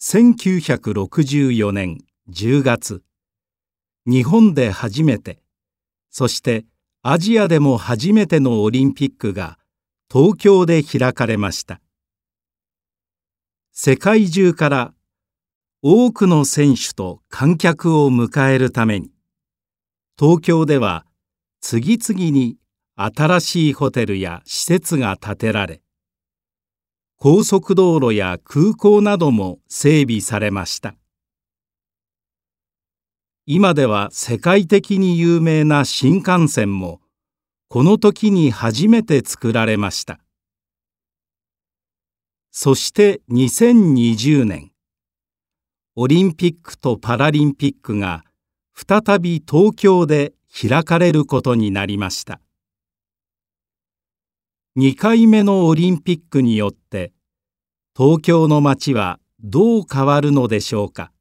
1964年10月。日本で初めてそしてアジアでも初めてのオリンピックが東京で開かれました。世界中から多くの選手と観客を迎えるために東京では次々に新しいホテルや施設が建てられ高速道路や空港なども整備されました。今では世界的に有名な新幹線もこの時に初めて作られました。そして2020年オリンピックとパラリンピックが再び東京で開かれることになりました。2回目のオリンピックによって東京の街はどう変わるのでしょうか？